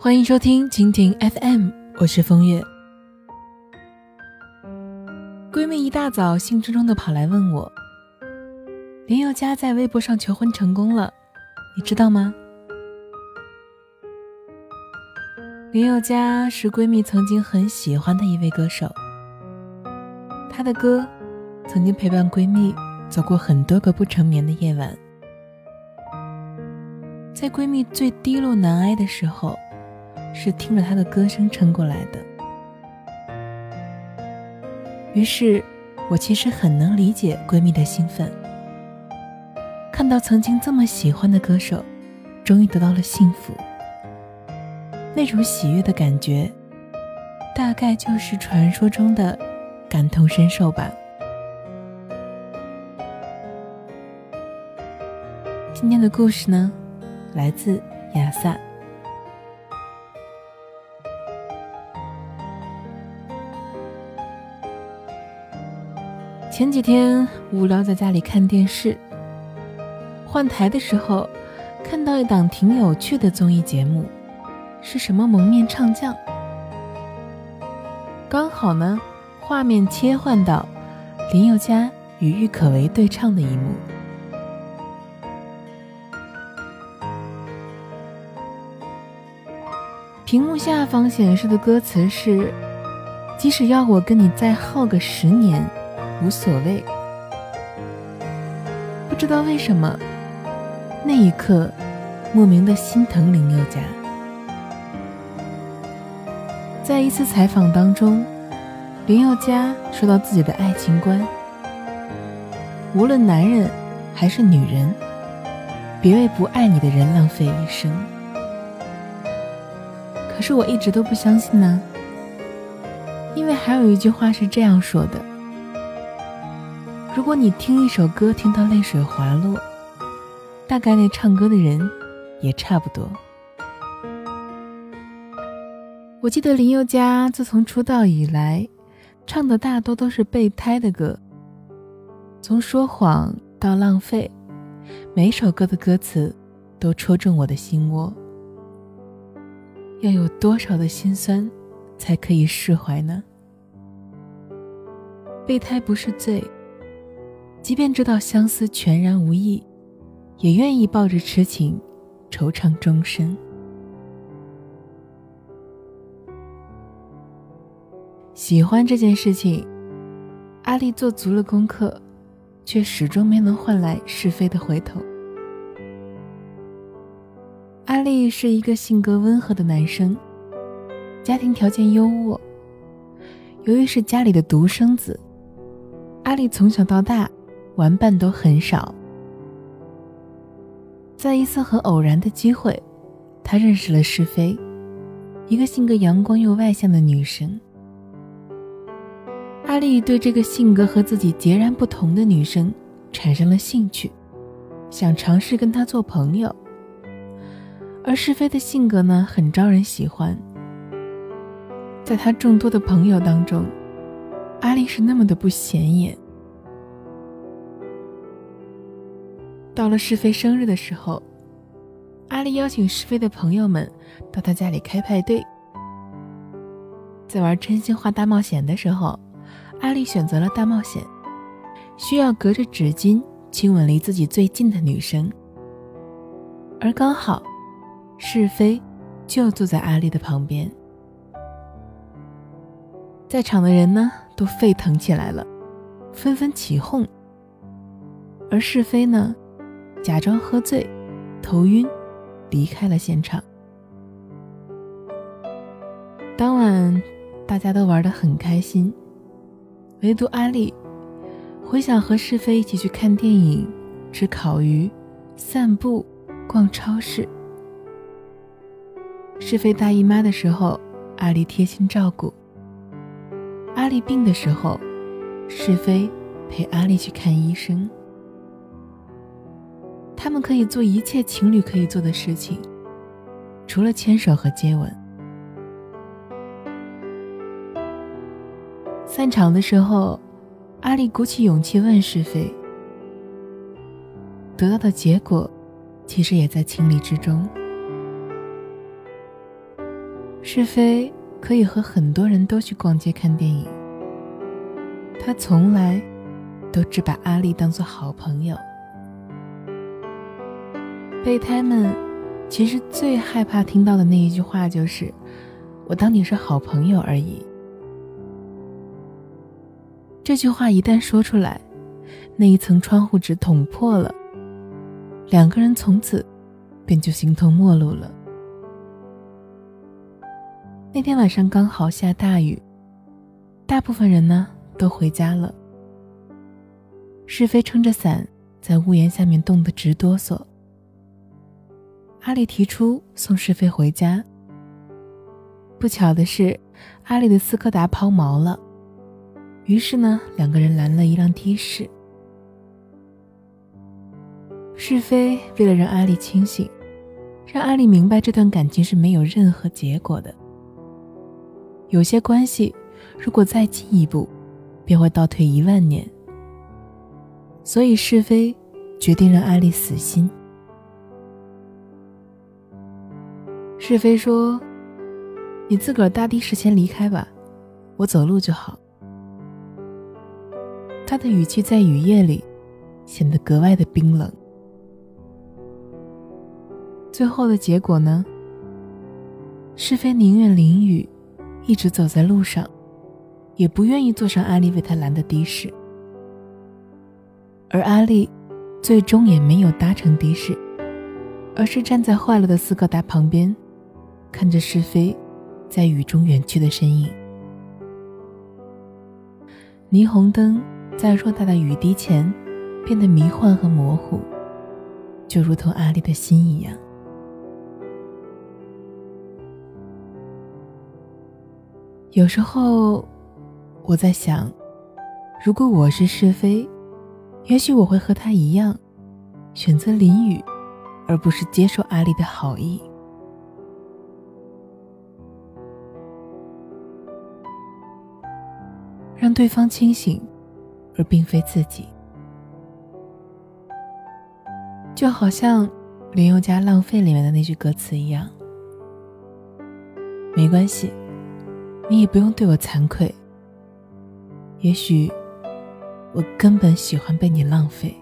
欢迎收听蜻蜓 FM，我是风月。闺蜜一大早兴冲冲的跑来问我：“林宥嘉在微博上求婚成功了，你知道吗？”林宥嘉是闺蜜曾经很喜欢的一位歌手，他的歌曾经陪伴闺蜜走过很多个不成眠的夜晚，在闺蜜最低落难挨的时候。是听着他的歌声撑过来的。于是，我其实很能理解闺蜜的兴奋。看到曾经这么喜欢的歌手，终于得到了幸福，那种喜悦的感觉，大概就是传说中的感同身受吧。今天的故事呢，来自亚萨。前几天无聊在家里看电视，换台的时候看到一档挺有趣的综艺节目，是什么蒙面唱将？刚好呢，画面切换到林宥嘉与郁可唯对唱的一幕，屏幕下方显示的歌词是：“即使要我跟你再耗个十年。”无所谓，不知道为什么，那一刻莫名的心疼林宥嘉。在一次采访当中，林宥嘉说到自己的爱情观：无论男人还是女人，别为不爱你的人浪费一生。可是我一直都不相信呢，因为还有一句话是这样说的。如果你听一首歌听到泪水滑落，大概那唱歌的人也差不多。我记得林宥嘉自从出道以来，唱的大多都是备胎的歌，从说谎到浪费，每首歌的歌词都戳中我的心窝。要有多少的心酸，才可以释怀呢？备胎不是罪。即便知道相思全然无益，也愿意抱着痴情，惆怅终身。喜欢这件事情，阿丽做足了功课，却始终没能换来是非的回头。阿丽是一个性格温和的男生，家庭条件优渥。由于是家里的独生子，阿丽从小到大。玩伴都很少。在一次很偶然的机会，他认识了是非，一个性格阳光又外向的女生。阿丽对这个性格和自己截然不同的女生产生了兴趣，想尝试跟她做朋友。而是非的性格呢，很招人喜欢。在他众多的朋友当中，阿丽是那么的不显眼。到了是非生日的时候，阿丽邀请是非的朋友们到他家里开派对。在玩真心话大冒险的时候，阿丽选择了大冒险，需要隔着纸巾亲吻离自己最近的女生，而刚好是非就坐在阿丽的旁边，在场的人呢都沸腾起来了，纷纷起哄，而是非呢。假装喝醉，头晕，离开了现场。当晚，大家都玩得很开心，唯独阿丽回想和是非一起去看电影、吃烤鱼、散步、逛超市。是非大姨妈的时候，阿丽贴心照顾；阿丽病的时候，是非陪阿丽去看医生。他们可以做一切情侣可以做的事情，除了牵手和接吻。散场的时候，阿丽鼓起勇气问是非，得到的结果其实也在情理之中。是非可以和很多人都去逛街看电影，他从来都只把阿丽当做好朋友。备胎们其实最害怕听到的那一句话就是：“我当你是好朋友而已。”这句话一旦说出来，那一层窗户纸捅破了，两个人从此便就形同陌路了。那天晚上刚好下大雨，大部分人呢都回家了。是非撑着伞在屋檐下面冻得直哆嗦。阿丽提出送是非回家。不巧的是，阿丽的斯柯达抛锚了，于是呢两个人拦了一辆的士。是非为了让阿丽清醒，让阿丽明白这段感情是没有任何结果的。有些关系，如果再进一步，便会倒退一万年。所以是非决定让艾丽死心。是非说：“你自个儿搭的士先离开吧，我走路就好。”他的语气在雨夜里显得格外的冰冷。最后的结果呢？是非宁愿淋雨。一直走在路上，也不愿意坐上阿丽为他拦的的士。而阿丽，最终也没有搭乘的士，而是站在坏了的斯柯达旁边，看着是非在雨中远去的身影。霓虹灯在偌大的雨滴前变得迷幻和模糊，就如同阿丽的心一样。有时候，我在想，如果我是是非，也许我会和他一样，选择淋雨，而不是接受阿丽的好意，让对方清醒，而并非自己。就好像林宥嘉《浪费》里面的那句歌词一样，没关系。你也不用对我惭愧。也许，我根本喜欢被你浪费。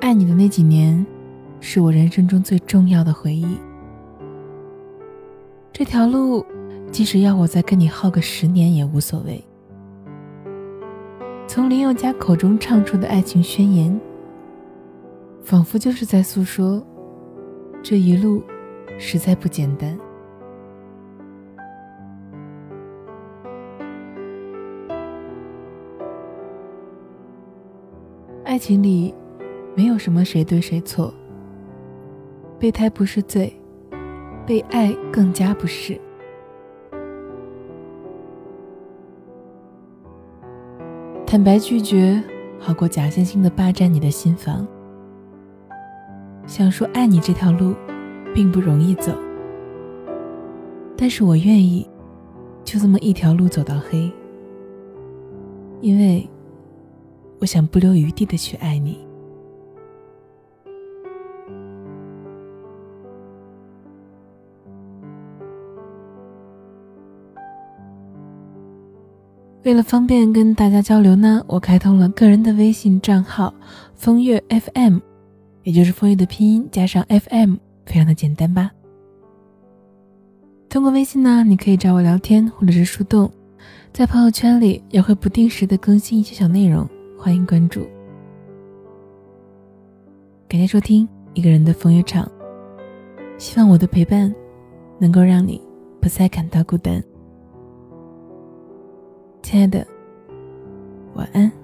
爱你的那几年，是我人生中最重要的回忆。这条路，即使要我再跟你耗个十年也无所谓。从林宥嘉口中唱出的爱情宣言，仿佛就是在诉说这一路。实在不简单。爱情里没有什么谁对谁错，备胎不是罪，被爱更加不是。坦白拒绝好过假惺惺的霸占你的心房。想说爱你这条路。并不容易走，但是我愿意，就这么一条路走到黑，因为我想不留余地的去爱你。为了方便跟大家交流呢，我开通了个人的微信账号“风月 FM”，也就是风月的拼音加上 FM。非常的简单吧。通过微信呢，你可以找我聊天或者是树洞，在朋友圈里也会不定时的更新一些小内容，欢迎关注。感谢收听一个人的风月场，希望我的陪伴能够让你不再感到孤单。亲爱的，晚安。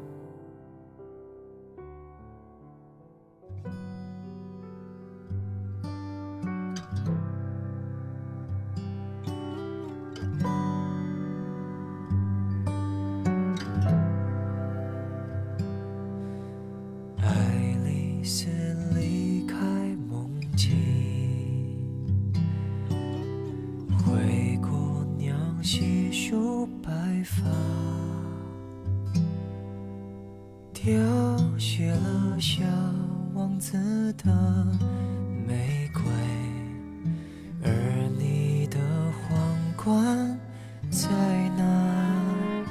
灰姑娘细数白发，凋谢了小王子的玫瑰，而你的皇冠在哪？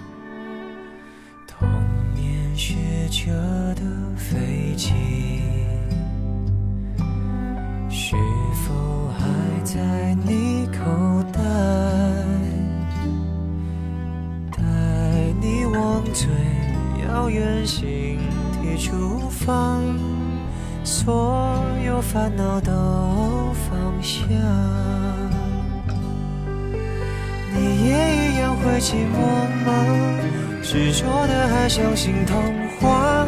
童年学着的飞机。体出发，所有烦恼都放下。你也一样会寂寞吗？执着的还相信童话，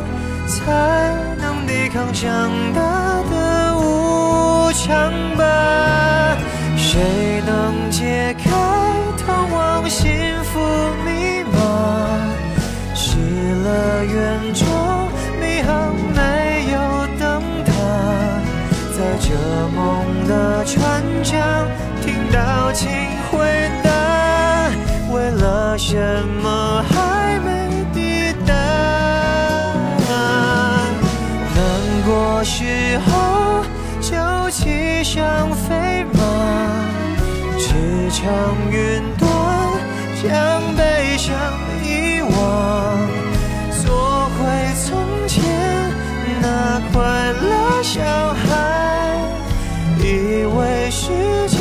才能抵抗长大的无常吧？谁能解开通往幸福船桨听到请回答，为了什么还没抵达？难过时候就骑上飞马，驰骋云端，将悲伤遗忘，做回从前那快乐小，世界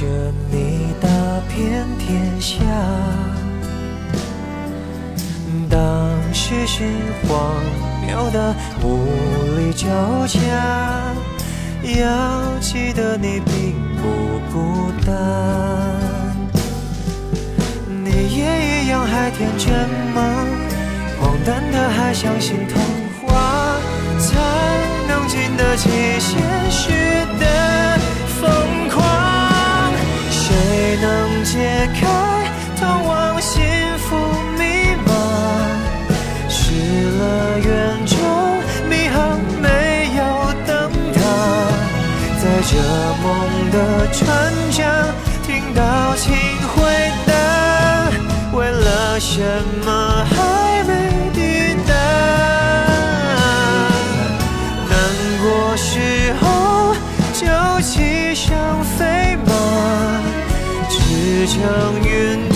着你打遍天下。当时是荒谬的无力交加，要记得你并不孤单。你也一样还天真吗？荒诞的还相信童话，才能经得起现实的在这梦的船桨听到请回答，为了什么还没抵达？难过时候就骑上飞马，驰骋云